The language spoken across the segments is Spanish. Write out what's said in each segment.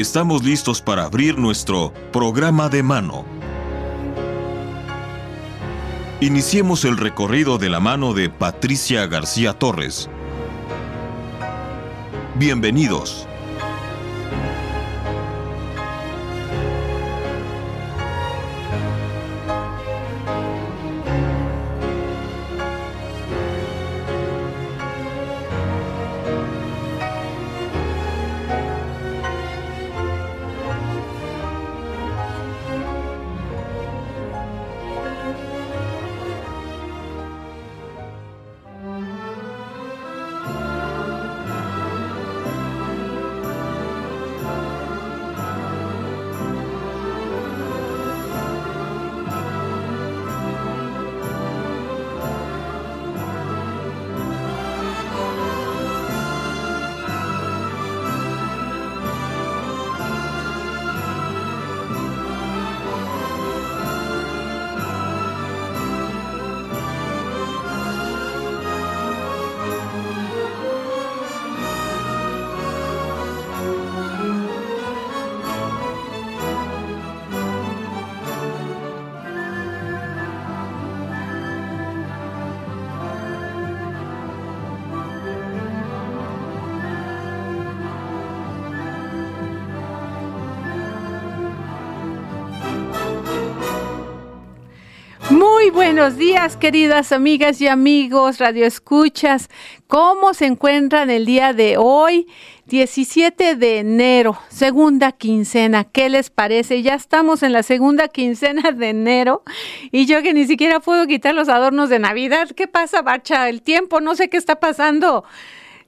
estamos listos para abrir nuestro programa de mano. Iniciemos el recorrido de la mano de Patricia García Torres. Bienvenidos. Buenos días, queridas amigas y amigos, Radio Escuchas. ¿Cómo se encuentran el día de hoy, 17 de enero, segunda quincena? ¿Qué les parece? Ya estamos en la segunda quincena de enero y yo que ni siquiera puedo quitar los adornos de Navidad. ¿Qué pasa, Bacha? El tiempo, no sé qué está pasando.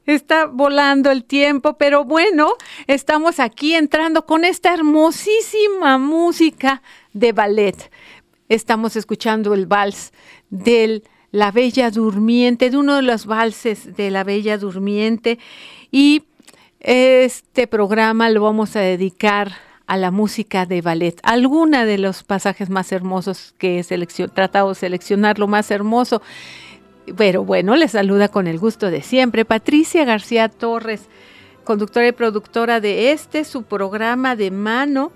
Está volando el tiempo, pero bueno, estamos aquí entrando con esta hermosísima música de ballet estamos escuchando el vals de La Bella Durmiente, de uno de los valses de La Bella Durmiente. Y este programa lo vamos a dedicar a la música de ballet. Alguna de los pasajes más hermosos que he tratado de seleccionar, lo más hermoso. Pero bueno, les saluda con el gusto de siempre Patricia García Torres, conductora y productora de este, su programa de mano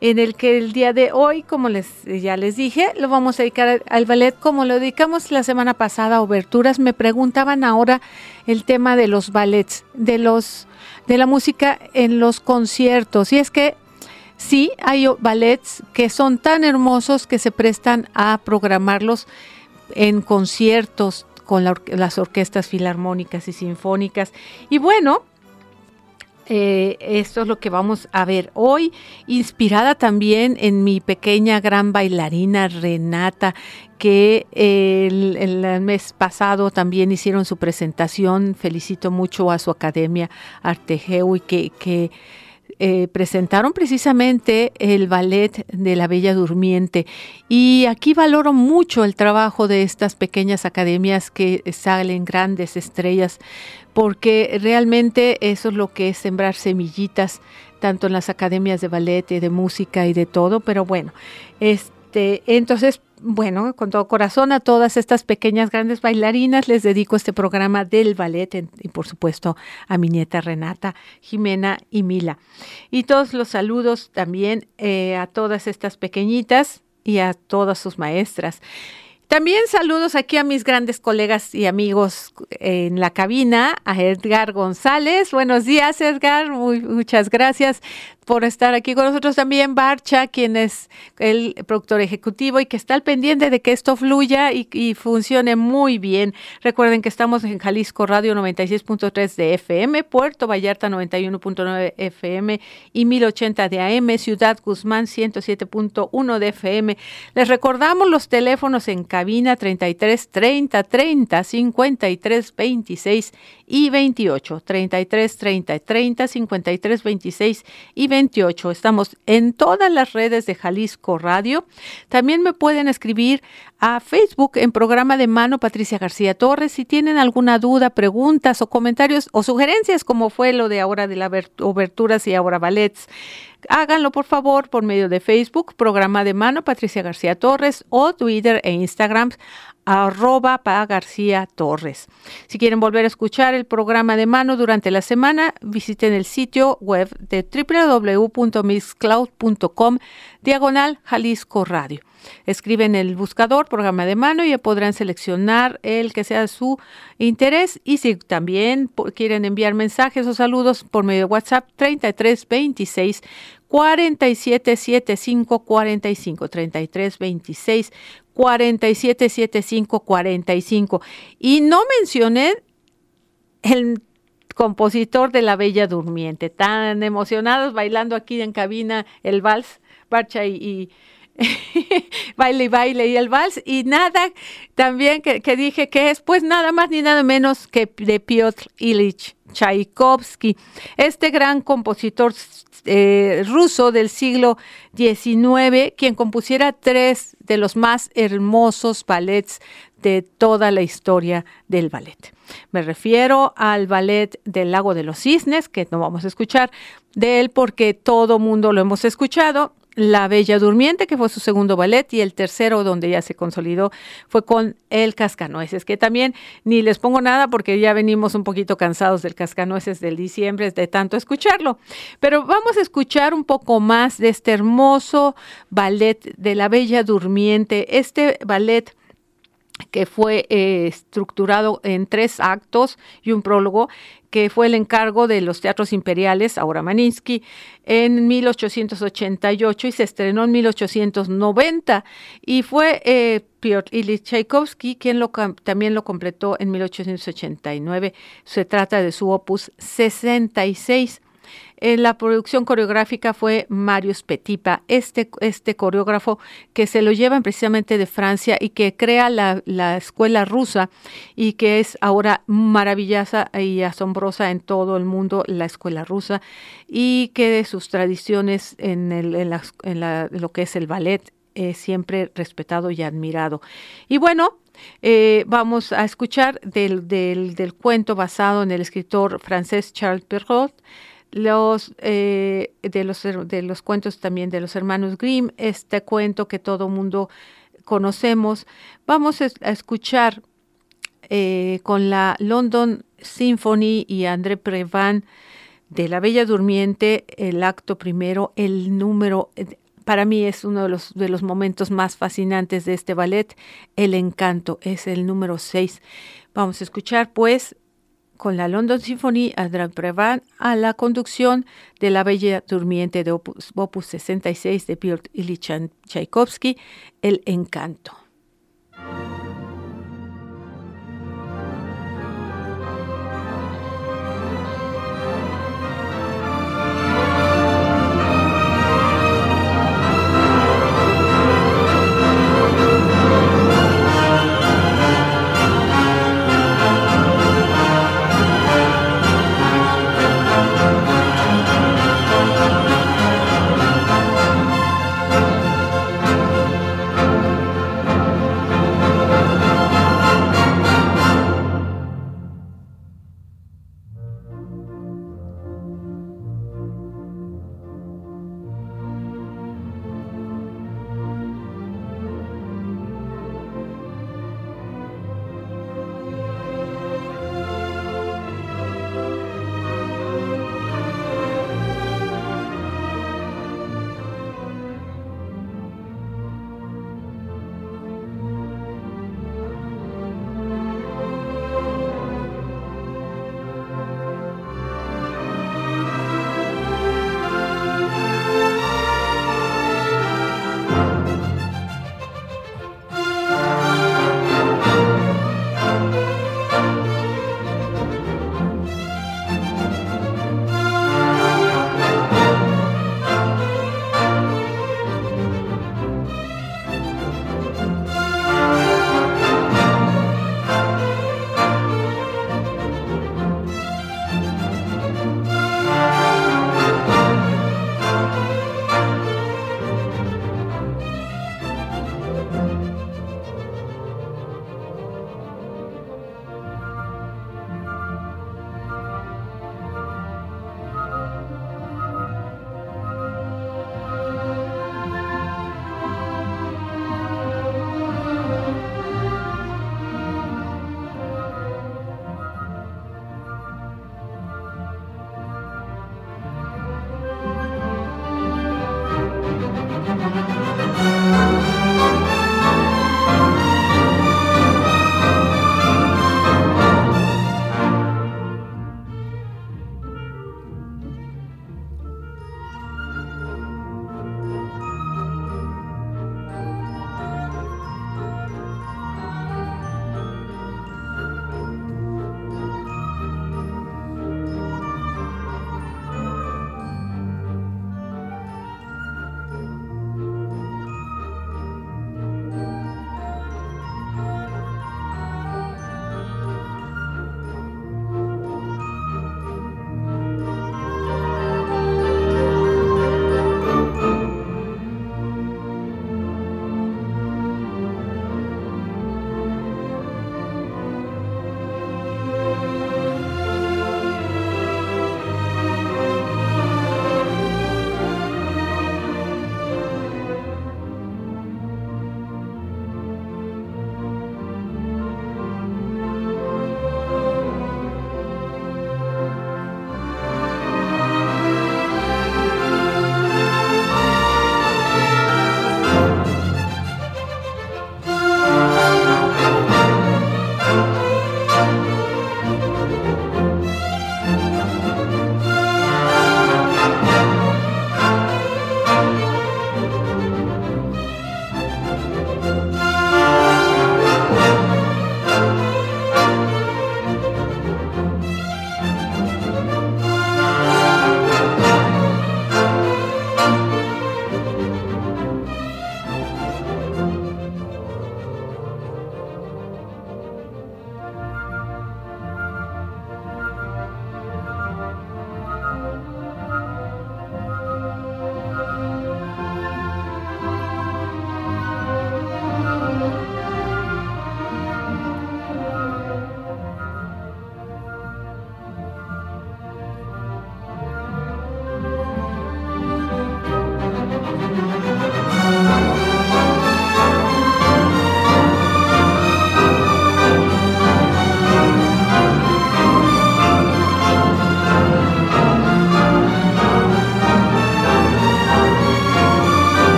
en el que el día de hoy, como les ya les dije, lo vamos a dedicar al ballet como lo dedicamos la semana pasada oberturas. Me preguntaban ahora el tema de los ballets, de los de la música en los conciertos. Y es que sí hay ballets que son tan hermosos que se prestan a programarlos en conciertos con las orquestas filarmónicas y sinfónicas. Y bueno, eh, esto es lo que vamos a ver hoy, inspirada también en mi pequeña gran bailarina Renata, que el, mes pasado también hicieron su presentación. Felicito mucho a su academia Artegeu y que, que eh, presentaron precisamente el ballet de la Bella Durmiente. Y aquí valoro mucho el trabajo de estas pequeñas academias que salen grandes estrellas, porque realmente eso es lo que es sembrar semillitas, tanto en las academias de ballet, de música y de todo. Pero bueno, este, entonces bueno, con todo corazón a todas estas pequeñas grandes bailarinas les dedico este programa del ballet y por supuesto a mi nieta Renata, Jimena y Mila. Y todos los saludos también eh, a todas estas pequeñitas y a todas sus maestras. También saludos aquí a mis grandes colegas y amigos en la cabina, a Edgar González. Buenos días, Edgar. muchas gracias por estar aquí con nosotros también Barcha, quien es el productor ejecutivo y que está al pendiente de que esto fluya y, funcione muy bien. Recuerden que estamos en Jalisco Radio 96.3 de FM, Puerto Vallarta 91.9 FM y 1080 de AM, Ciudad Guzmán 107.1 de FM. Les recordamos los teléfonos en cabina 33 30 30 53 26 y 28, 33 30 30 53 26 y 28. Estamos en todas las redes de Jalisco Radio. También me pueden escribir a Facebook en programa de mano Patricia García Torres si tienen alguna duda, preguntas o comentarios o sugerencias como fue lo de ahora de la oberturas y ahora ballets. Háganlo por favor por medio de Facebook, programa de mano Patricia García Torres o Twitter e Instagram arroba pa Torres. Si quieren volver a escuchar el programa de mano durante la semana, visiten el sitio web de www.mixcloud.com diagonal Jalisco Radio. Escriben el buscador programa de mano y podrán seleccionar el que sea su interés y si también quieren enviar mensajes o saludos por medio de WhatsApp 33 26 47 75 45 33 26 47 75 45 y no mencioné el compositor de La Bella Durmiente, tan emocionados bailando aquí en cabina el vals, Barcha y baile y baile y el vals. Y nada también que, dije que es pues nada más ni nada menos que de Piotr Ilich Tchaikovsky, este gran compositor eh, ruso del siglo XIX, quien compusiera tres de los más hermosos ballets de toda la historia del ballet. Me refiero al ballet del lago de los cisnes, que no vamos a escuchar de él porque todo mundo lo hemos escuchado, la Bella Durmiente, que fue su segundo ballet, y el tercero, donde ya se consolidó, fue con El Cascanueces, que también ni les pongo nada porque ya venimos un poquito cansados del Cascanueces del diciembre, de tanto escucharlo. Pero vamos a escuchar un poco más de este hermoso ballet de La Bella Durmiente. Este ballet que fue eh, estructurado en tres actos y un prólogo, que fue el encargo de los teatros imperiales, ahora Maninsky, en 1888 y se estrenó en 1890. Y fue eh, Piotr Ilyich Tchaikovsky quien lo, también lo completó en 1889. Se trata de su opus 66. En la producción coreográfica fue Marius Petipa, este, este coreógrafo que se lo llevan precisamente de Francia y que crea la, escuela rusa y que es ahora maravillosa y asombrosa en todo el mundo, la escuela rusa, y que de sus tradiciones en, el, en, lo que es el ballet es siempre respetado y admirado. Y bueno, eh, vamos a escuchar del, del, del, cuento basado en el escritor francés Charles Perrault, los, eh, de los de los cuentos también de los hermanos Grimm, este cuento que todo mundo conocemos. Vamos a escuchar eh, con la London Symphony y André Previn de La Bella Durmiente, el acto primero, el número, para mí es uno de los, de los momentos más fascinantes de este ballet, El Encanto, es el número 6. Vamos a escuchar pues con la London Symphony Adran Prevan a la conducción de La Bella Durmiente de Opus, Opus 66 de Piotr Ilyich Tchaikovsky, El Encanto.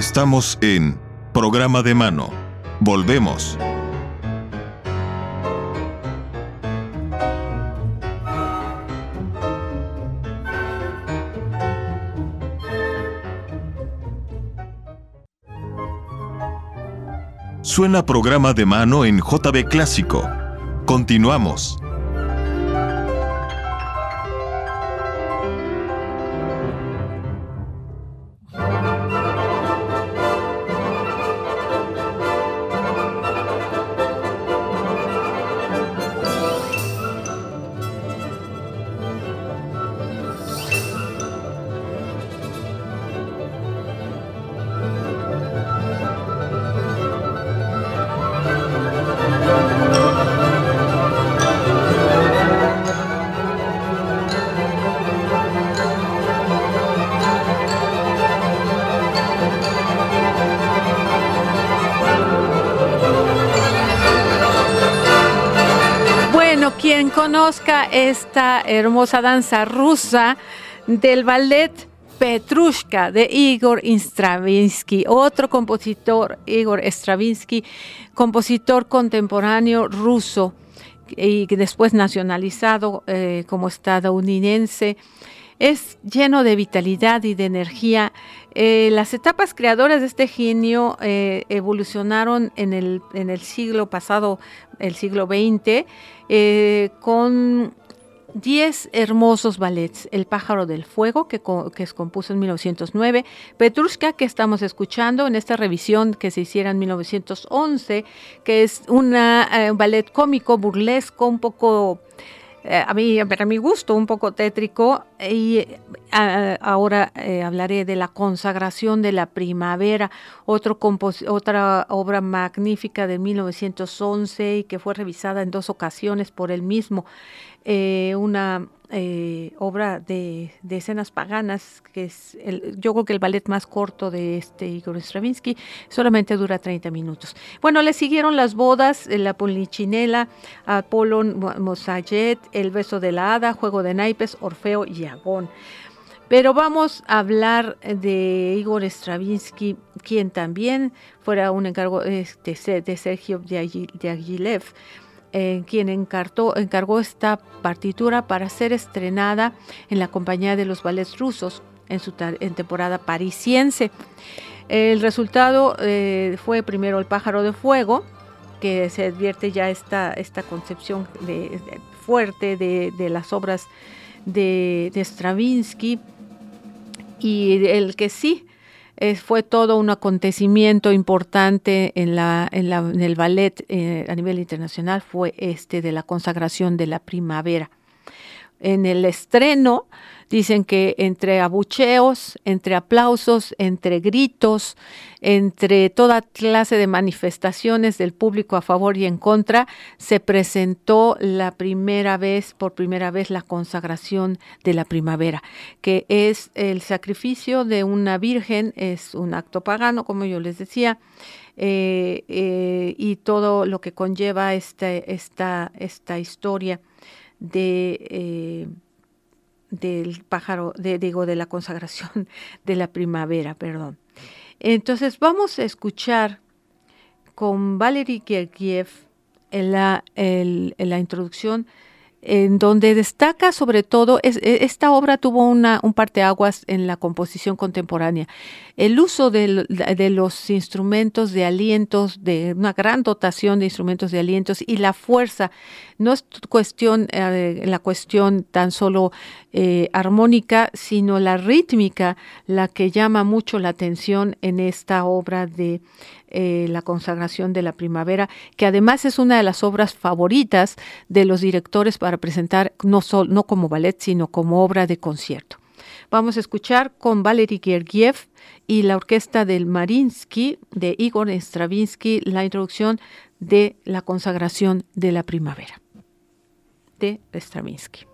Estamos en Programa de Mano. Volvemos. Suena programa de mano en JB Clásico. Continuamos. Conozca esta hermosa danza rusa del ballet Petrushka de Igor Stravinsky, otro compositor, Igor Stravinsky, compositor contemporáneo ruso y después nacionalizado eh, como estadounidense. Es lleno de vitalidad y de energía. Eh, las etapas creadoras de este genio eh, evolucionaron en el, en el siglo pasado, el siglo XX, eh, con 10 hermosos ballets. El pájaro del fuego, que, que se compuso en 1909. Petrushka, que estamos escuchando en esta revisión que se hiciera en 1911, que es una, un ballet cómico, burlesco, un poco eh, a mí, para mi gusto, un poco tétrico. Y eh, ahora eh, hablaré de la consagración de la primavera, otro otra obra magnífica de 1911 y que fue revisada en dos ocasiones por él mismo. una eh, obra de, escenas paganas, que es el, yo creo que el ballet más corto de este Igor Stravinsky, solamente dura 30 minutos. Bueno, le siguieron las bodas, eh, la Polichinela, Apollon Mosayet, El beso de la hada, Juego de naipes, Orfeo y Agón. Pero vamos a hablar de Igor Stravinsky, quien también fuera un encargo este, de Sergio Diaghilev eh, quien encargó esta partitura para ser estrenada en la compañía de los ballets rusos en su temporada parisiense. El resultado eh, fue primero El pájaro de fuego, que se advierte ya esta, esta concepción fuerte de, las obras de, de Stravinsky, y el que sí fue todo un acontecimiento importante en, la, en, el ballet eh, a nivel internacional, fue este de la consagración de la primavera. En el estreno, Dicen que entre abucheos, entre aplausos, entre gritos, entre toda clase de manifestaciones del público a favor y en contra, se presentó la primera vez, por primera vez, la consagración de la primavera, que es el sacrificio de una virgen, es un acto pagano, como yo les decía, eh, eh, y todo lo que conlleva esta, esta historia de... Eh, del pájaro, de, digo, de la consagración de la primavera, perdón. Entonces vamos a escuchar con Valery Gergiev en la, la introducción en donde destaca sobre todo, e, esta obra tuvo una, un parteaguas en la composición contemporánea. El uso de, los instrumentos de alientos, de una gran dotación de instrumentos de alientos y la fuerza, no es cuestión, eh, la cuestión tan solo eh, armónica, sino la rítmica, la que llama mucho la atención en esta obra de eh, la consagración de la primavera, que además es una de las obras favoritas de los directores para presentar no, no como ballet, sino como obra de concierto. Vamos a escuchar con Valery Gergiev y la orquesta del Marinsky de Igor Stravinsky la introducción de la consagración de la primavera de Stravinsky.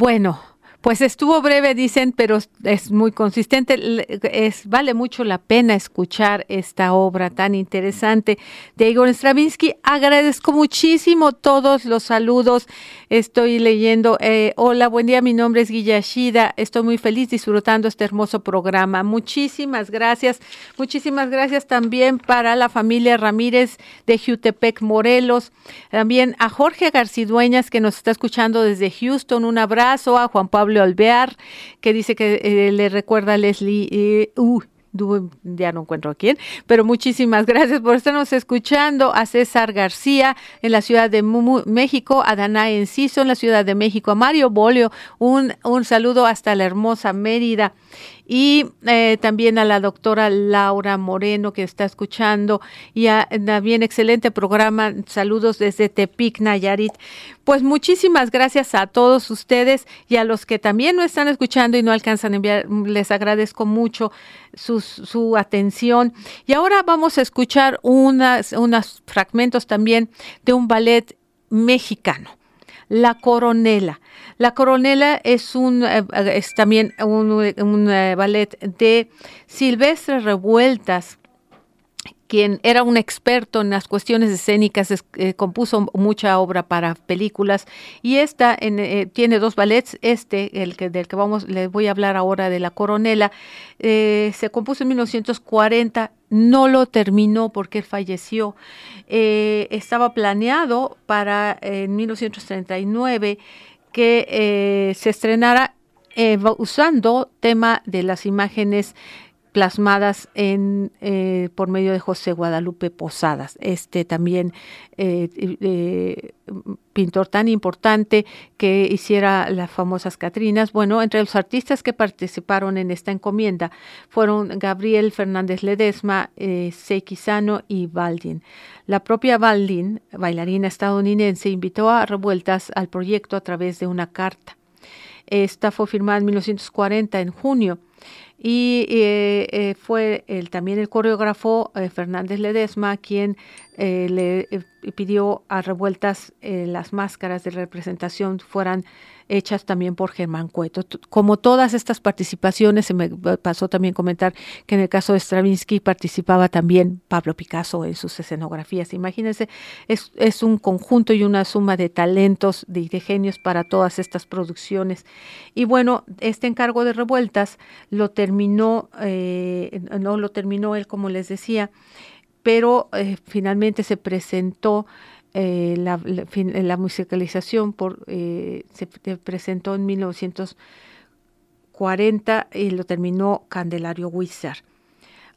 Bueno, pues estuvo breve, dicen, pero es muy consistente. Es, vale mucho la pena escuchar esta obra tan interesante de Igor Stravinsky. Agradezco muchísimo todos los saludos. Estoy leyendo. Eh, hola, buen día. Mi nombre es Guillashida. Estoy muy feliz disfrutando este hermoso programa. Muchísimas gracias. Muchísimas gracias también para la familia Ramírez de Jutepec, Morelos. También a Jorge Garcidueñas, que nos está escuchando desde Houston. Un abrazo a Juan Pablo Alvear, que dice que eh, le recuerda a Leslie. Eh, uh, ya no encuentro a quién, pero muchísimas gracias por estarnos escuchando. A César García en la Ciudad de México, a Danae Enciso en la Ciudad de México, a Mario Bolio, un, un saludo hasta la hermosa Mérida y eh, también a la doctora Laura Moreno que está escuchando y a, también excelente programa. Saludos desde Tepic, Nayarit. Pues muchísimas gracias a todos ustedes y a los que también no están escuchando y no alcanzan a enviar, les agradezco mucho su, su atención. Y ahora vamos a escuchar unas, unos fragmentos también de un ballet mexicano. La Coronela. La Coronela es, un, eh, es también un, eh, ballet de Silvestre Revueltas, quien era un experto en las cuestiones escénicas, eh, compuso mucha obra para películas y esta tiene dos ballets, este, el que del que vamos, les voy a hablar ahora de la Coronela, se compuso en 1940, no lo terminó porque falleció, estaba planeado para en 1939 que eh, se estrenara eh, usando tema de las imágenes plasmadas en, eh, por medio de José Guadalupe Posadas, este también pintor tan importante que hiciera las famosas Catrinas. Bueno, entre los artistas que participaron en esta encomienda fueron Gabriel Fernández Ledesma, Seiki Sano y Baldin. La propia Baldin, bailarina estadounidense, invitó a Revueltas al proyecto a través de una carta. Esta fue firmada en 1940, en junio, y eh, eh, fue el, también el coreógrafo eh, Fernández Ledesma quien le pidió a Revueltas las máscaras de representación fueran hechas también por Germán Cueto. Como todas estas participaciones, se me pasó también comentar que en el caso de Stravinsky participaba también Pablo Picasso en sus escenografías. Imagínense, es, es un conjunto y una suma de talentos, de, de genios para todas estas producciones. Y bueno, este encargo de revueltas lo terminó, eh, no lo terminó él, como les decía, pero eh, finalmente se presentó eh, la, la, musicalización por, eh, se presentó en 1940 y lo terminó Candelario Wizard.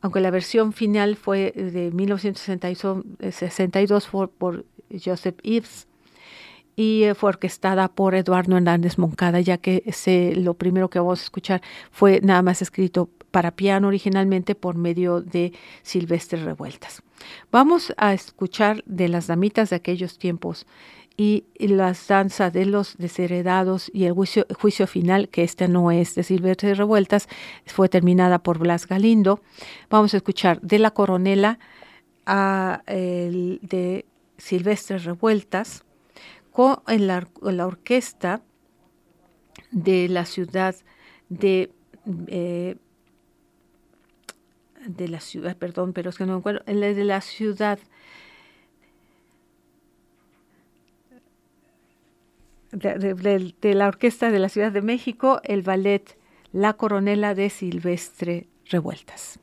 Aunque la versión final fue de 1962 por, por Joseph Ives y fue orquestada por Eduardo Hernández Moncada, ya que ese, lo primero que vamos a escuchar fue nada más escrito para piano originalmente por medio de Silvestre Revueltas. Vamos a escuchar de las damitas de aquellos tiempos y, la danza de los desheredados y el juicio, final, que este no es de Silvestre Revueltas, fue terminada por Blas Galindo. Vamos a escuchar de la coronela a el de Silvestre Revueltas con la, la orquesta de la ciudad de eh, de la ciudad, perdón, pero es que no me acuerdo, de la ciudad de, de, la orquesta de la Ciudad de México, el ballet La Coronela de Silvestre Revueltas.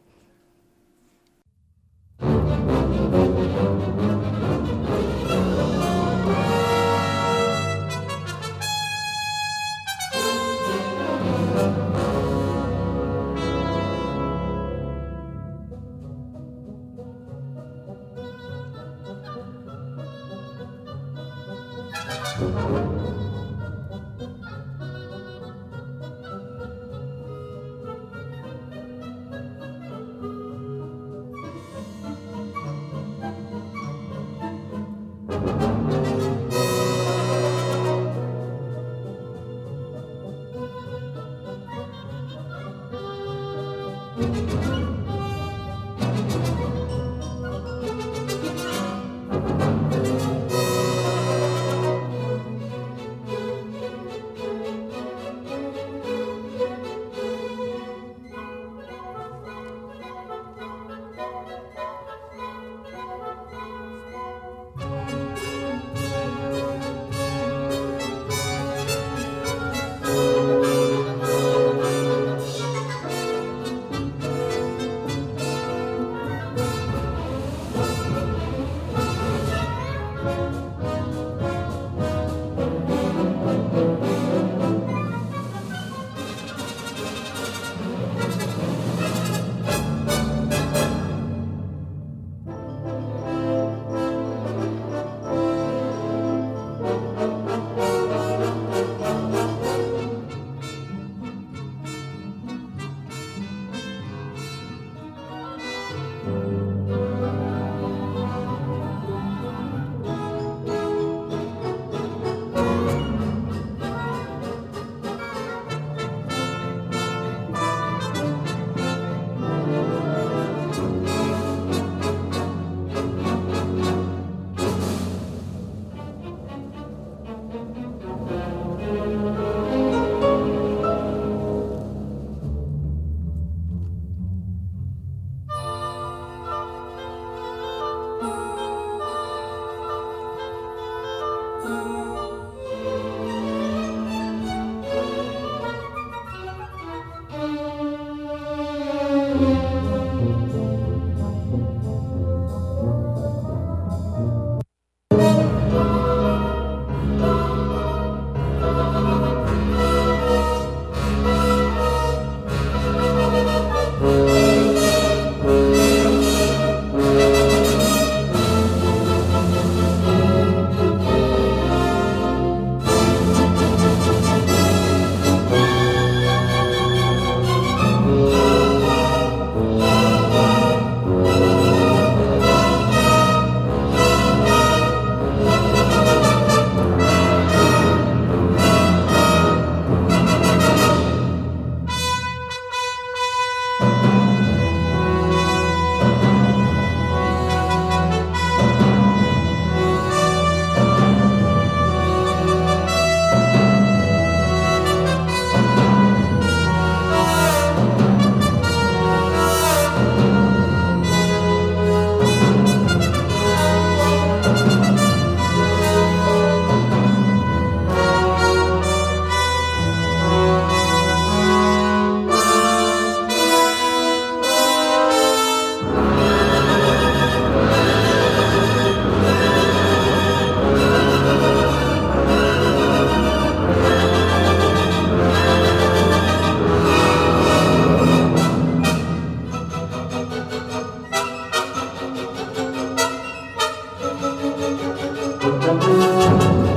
Música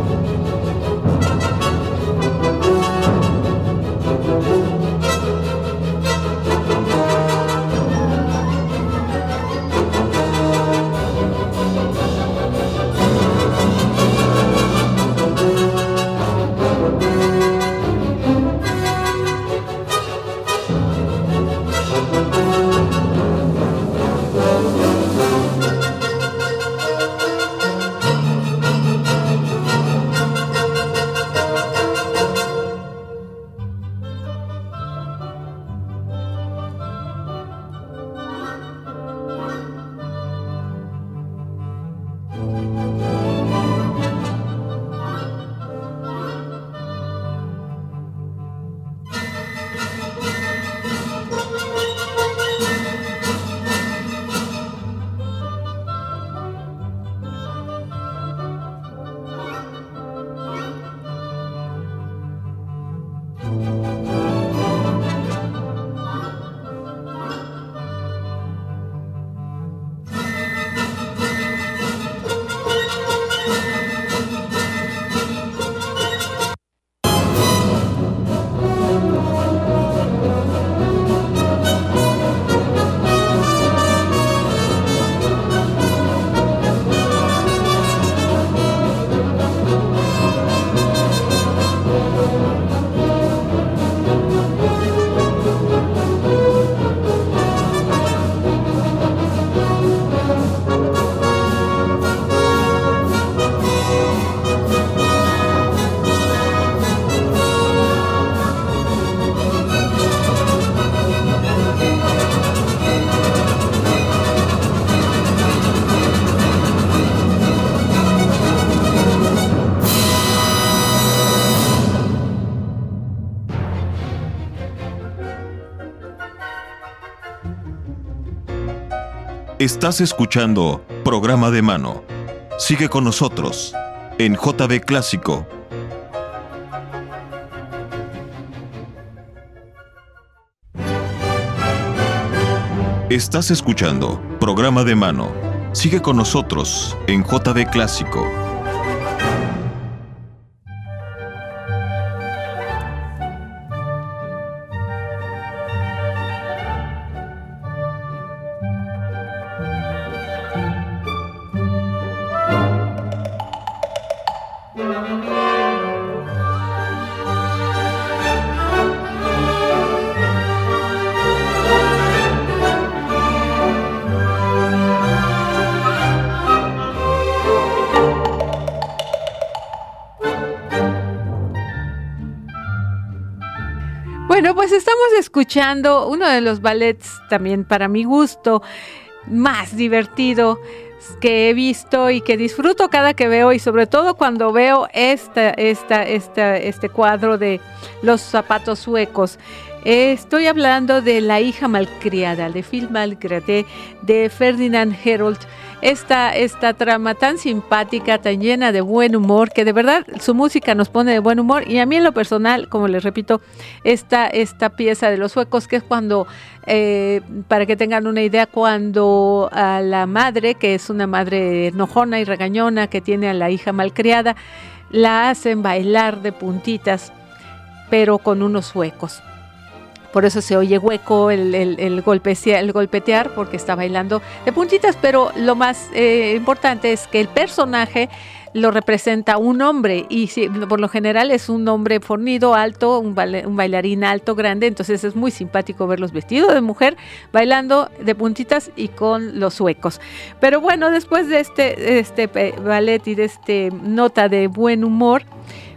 Estás escuchando Programa de Mano. Sigue con nosotros en JB Clásico. Estás escuchando Programa de Mano. Sigue con nosotros en JB Clásico. Escuchando uno de los ballets también para mi gusto más divertido que he visto y que disfruto cada que veo y sobre todo cuando veo esta, esta, esta, este cuadro de los zapatos suecos. Estoy hablando de La hija malcriada, de Phil Malgrade, de Ferdinand Herold. Esta, esta trama tan simpática, tan llena de buen humor, que de verdad su música nos pone de buen humor. Y a mí en lo personal, como les repito, esta, esta pieza de los suecos, que es cuando, eh, para que tengan una idea, cuando a la madre, que es una madre enojona y regañona, que tiene a la hija malcriada, la hacen bailar de puntitas, pero con unos suecos por eso se oye hueco el, el, el, golpetear, porque está bailando de puntitas, pero lo más eh, importante es que el personaje lo representa un hombre y por lo general es un hombre fornido, alto, un, bailarín alto, grande, entonces es muy simpático verlos vestidos de mujer, bailando de puntitas y con los suecos. Pero bueno, después de este, este ballet y de este nota de buen humor,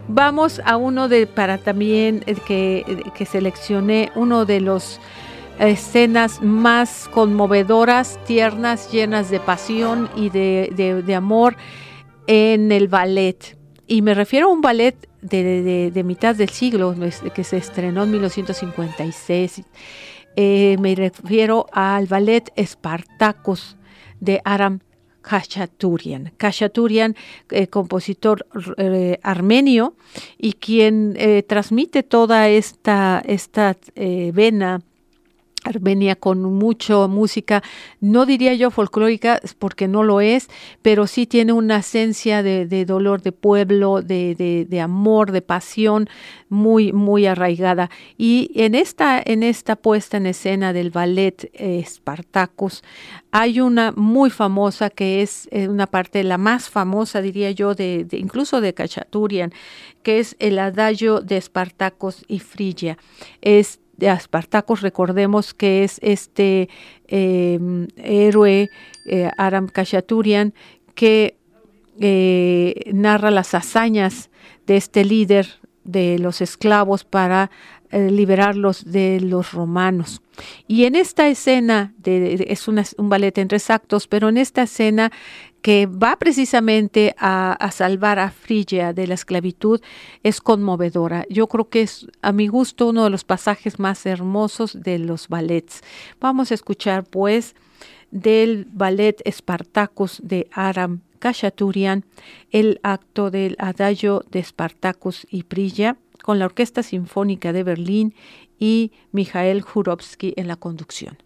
Vamos a uno de, para también eh, que, eh, que seleccioné, uno de los escenas más conmovedoras, tiernas, llenas de pasión y de, amor en el ballet. Y me refiero a un ballet de, mitad del siglo, que se estrenó en 1956. Eh, me refiero al ballet Spartacus de Aram Khachaturian. Khachaturian, eh, compositor eh, armenio y quien eh, transmite toda esta, esta vena Armenia con mucho música, no diría yo folclórica porque no lo es, pero sí tiene una esencia de, dolor de pueblo, de, amor, de pasión muy, muy arraigada. Y en esta, en esta puesta en escena del ballet eh, Spartacus hay una muy famosa que es eh, una parte, la más famosa diría yo, de, incluso de Cachaturian, que es el adagio de Spartacus y Frigia. Es de Aspartacos, recordemos que es este em, héroe eh, Aram Kachaturian que eh, narra las hazañas de este líder de los esclavos para eh, liberarlos de los romanos. Y en esta escena, de, es un ballet en tres actos, pero en esta escena que va precisamente a, salvar a Frigia de la esclavitud, es conmovedora. Yo creo que es, a mi gusto, uno de los pasajes más hermosos de los ballets. Vamos a escuchar, pues, del ballet Spartacus de Aram Kachaturian, el acto del adagio de Spartacus y Frigia, con la Orquesta Sinfónica de Berlín y Mijael Jurovsky en la conducción.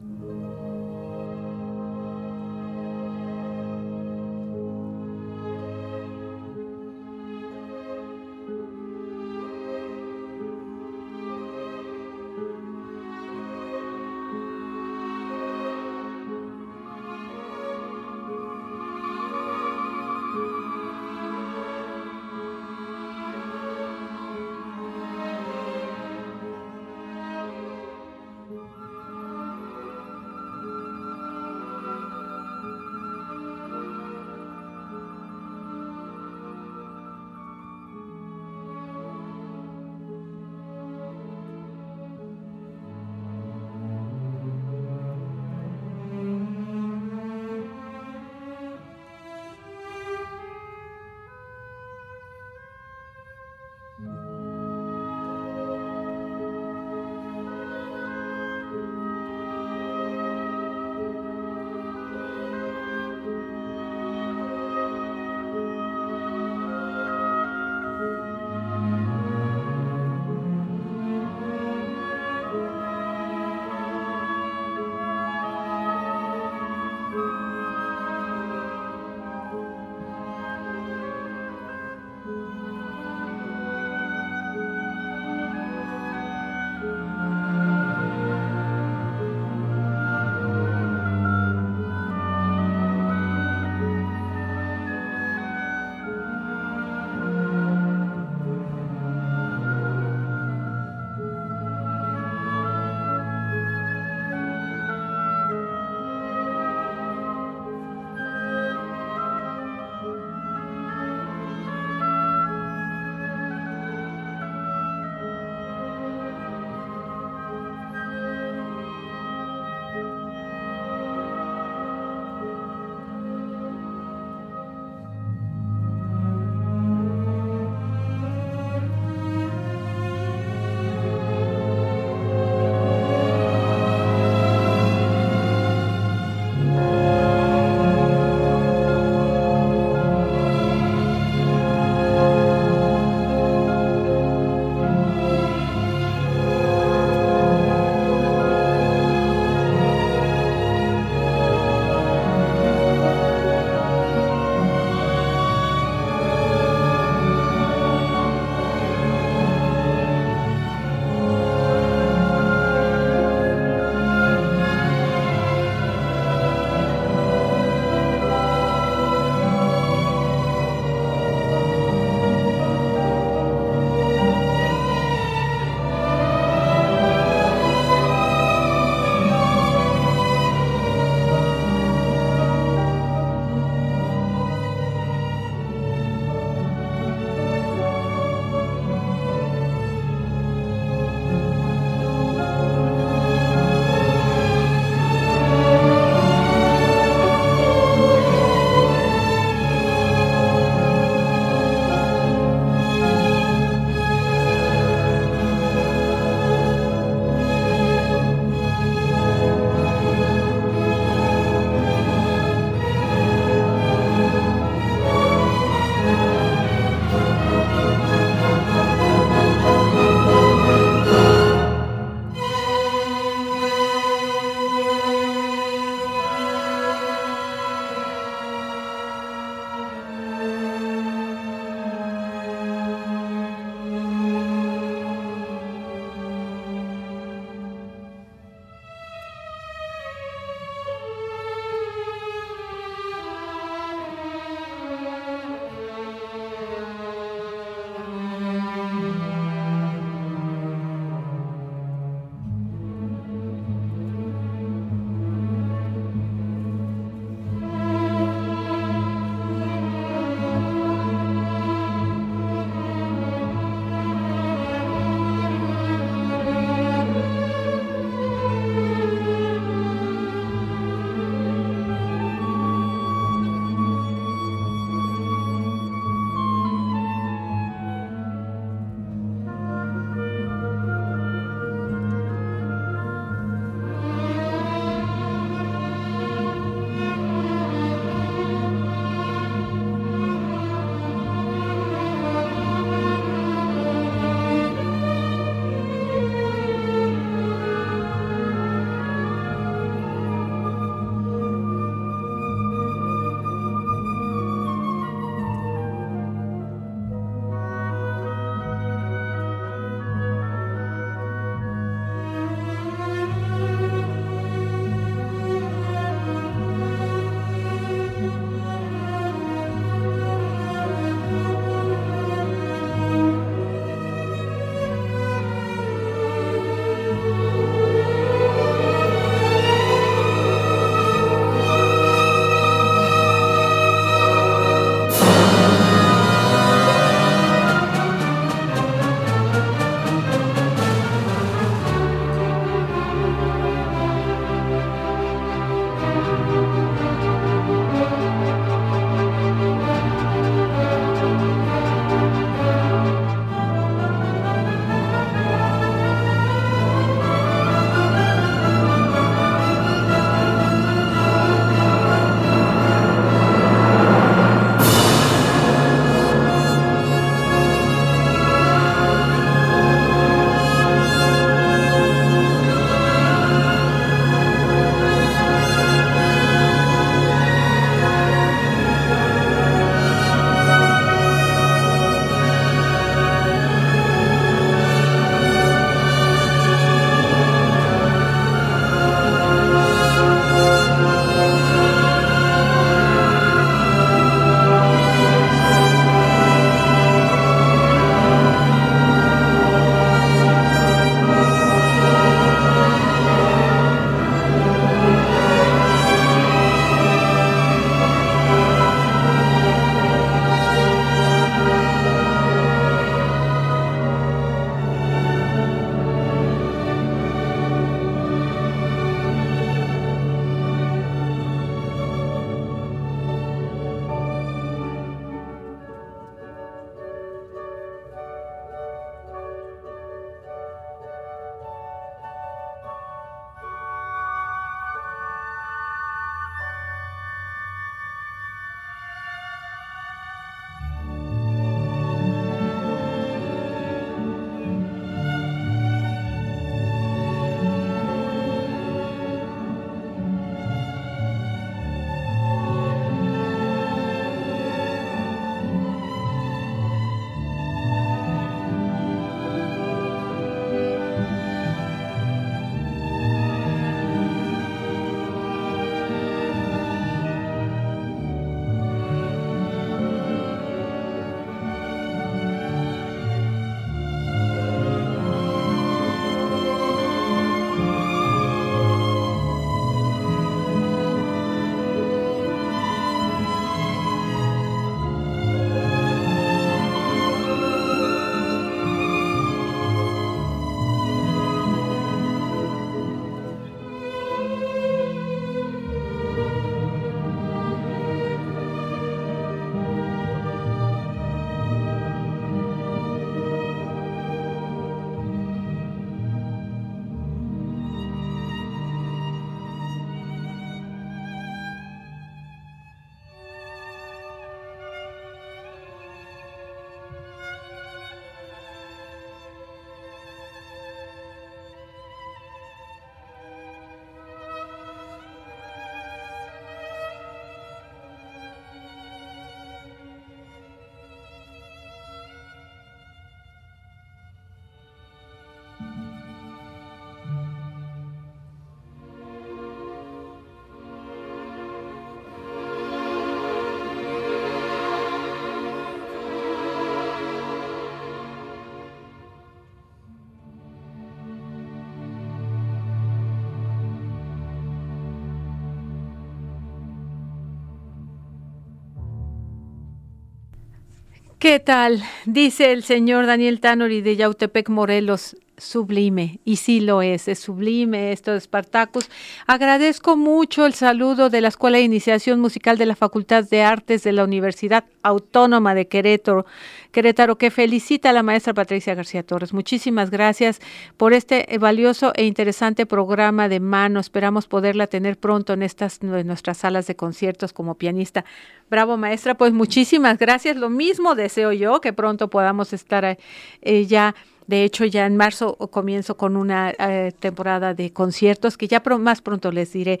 ¿Qué tal? Dice el señor Daniel Tanori de Yautepec, Morelos sublime, y sí lo es, es sublime esto de Spartacus. Agradezco mucho el saludo de la Escuela de Iniciación Musical de la Facultad de Artes de la Universidad Autónoma de Querétaro, Querétaro, que felicita a la maestra Patricia García Torres. Muchísimas gracias por este valioso e interesante programa de mano. Esperamos poderla tener pronto en estas nuestras salas de conciertos como pianista. Bravo, maestra, pues muchísimas gracias. Lo mismo deseo yo que pronto podamos estar eh, ya de hecho, ya en marzo comienzo con una eh, temporada de conciertos que ya más pronto les diré.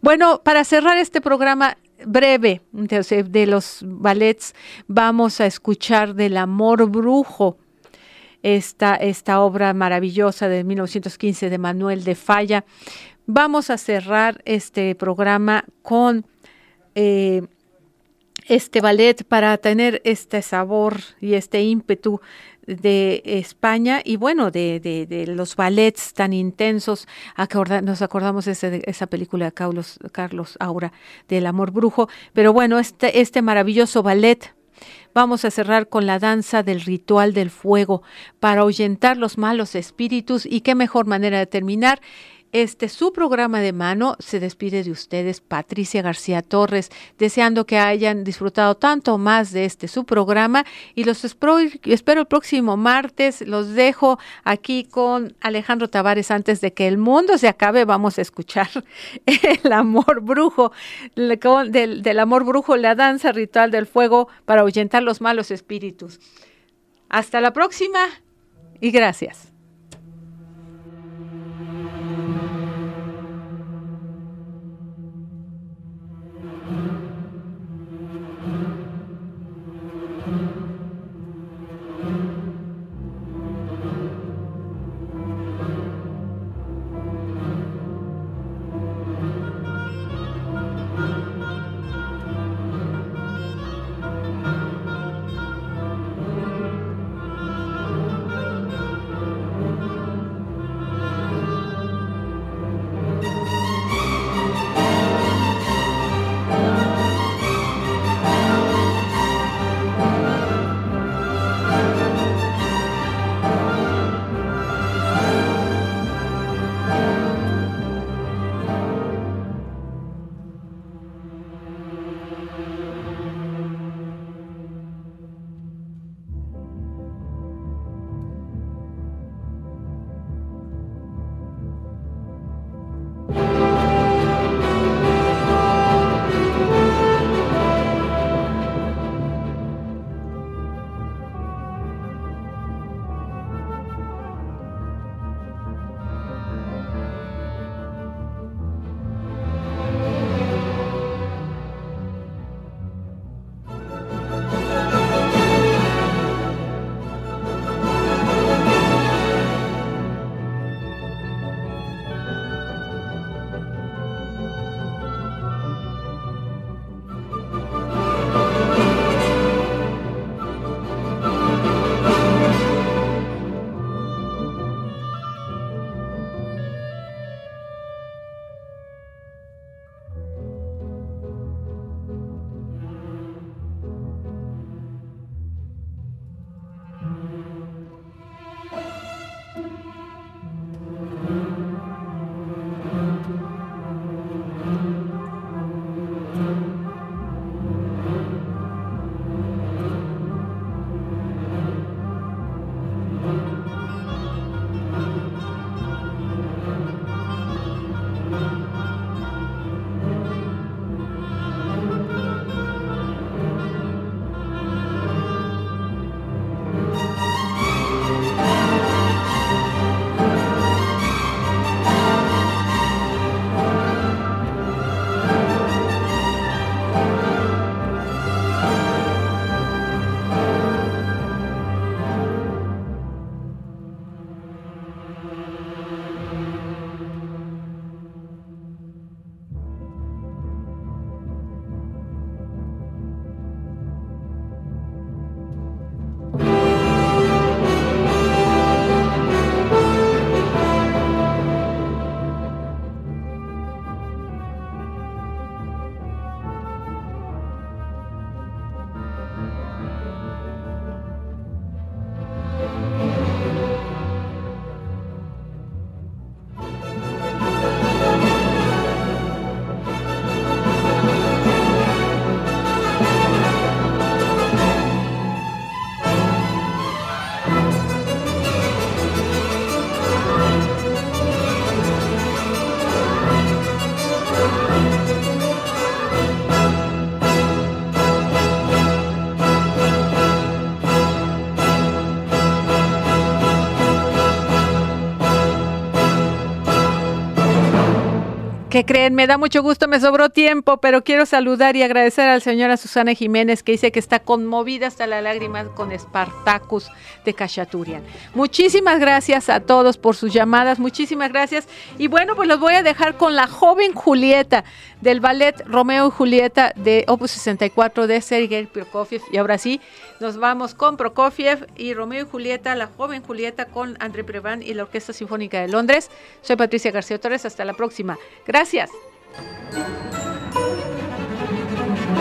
Bueno, para cerrar este programa breve de, los ballets, vamos a escuchar del amor brujo. Esta, esta obra maravillosa de 1915 de Manuel de Falla. Vamos a cerrar este programa con eh, este ballet para tener este sabor y este ímpetu de España y bueno, de, de, los ballets tan intensos. nos acordamos de esa película de Carlos, Carlos Aura del amor brujo, pero bueno, este, este maravilloso ballet Vamos a cerrar con la danza del ritual del fuego para ahuyentar los malos espíritus y qué mejor manera de terminar este su programa de mano se despide de ustedes Patricia García Torres, deseando que hayan disfrutado tanto más de este su programa y los espero, espero el próximo martes. Los dejo aquí con Alejandro Tavares antes de que el mundo se acabe. Vamos a escuchar el amor brujo, del, del amor brujo, la danza ritual del fuego para ahuyentar los malos espíritus. Hasta la próxima y gracias. Creen? Me da mucho gusto, me sobró tiempo, pero quiero saludar y agradecer al señora Susana Jiménez que dice que está conmovida hasta la lágrima con Spartacus de Cachaturian. Muchísimas gracias a todos por sus llamadas, muchísimas gracias. Y bueno, pues los voy a dejar con la joven Julieta del ballet Romeo y Julieta de Opus 64 de Sergei Prokofiev. Y ahora sí, nos vamos con Prokofiev y Romeo y Julieta, la joven Julieta con André Prevan y la Orquesta Sinfónica de Londres. Soy Patricia García Torres, hasta la próxima. Gracias.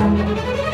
Gracias.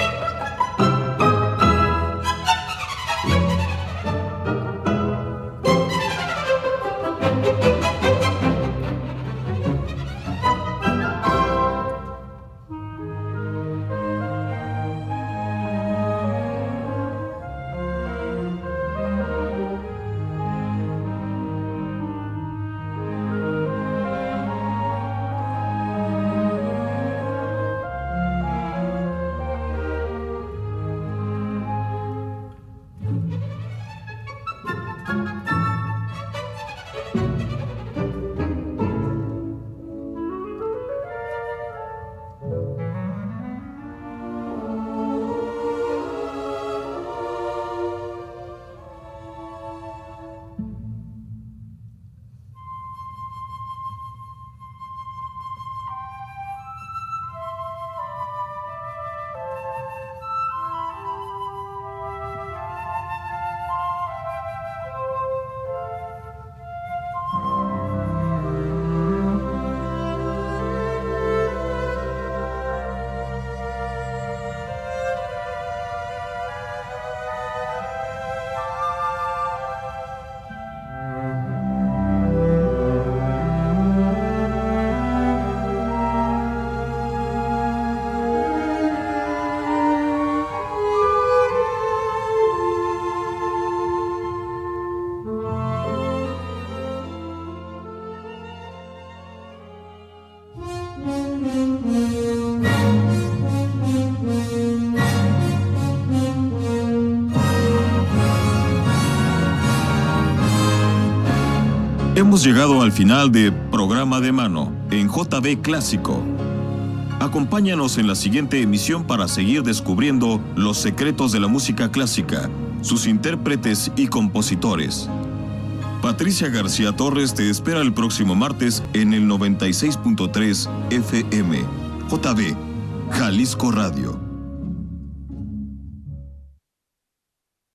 Hemos llegado al final de Programa de Mano en JB Clásico. Acompáñanos en la siguiente emisión para seguir descubriendo los secretos de la música clásica, sus intérpretes y compositores. Patricia García Torres te espera el próximo martes en el 96.3 FM, JB, Jalisco Radio.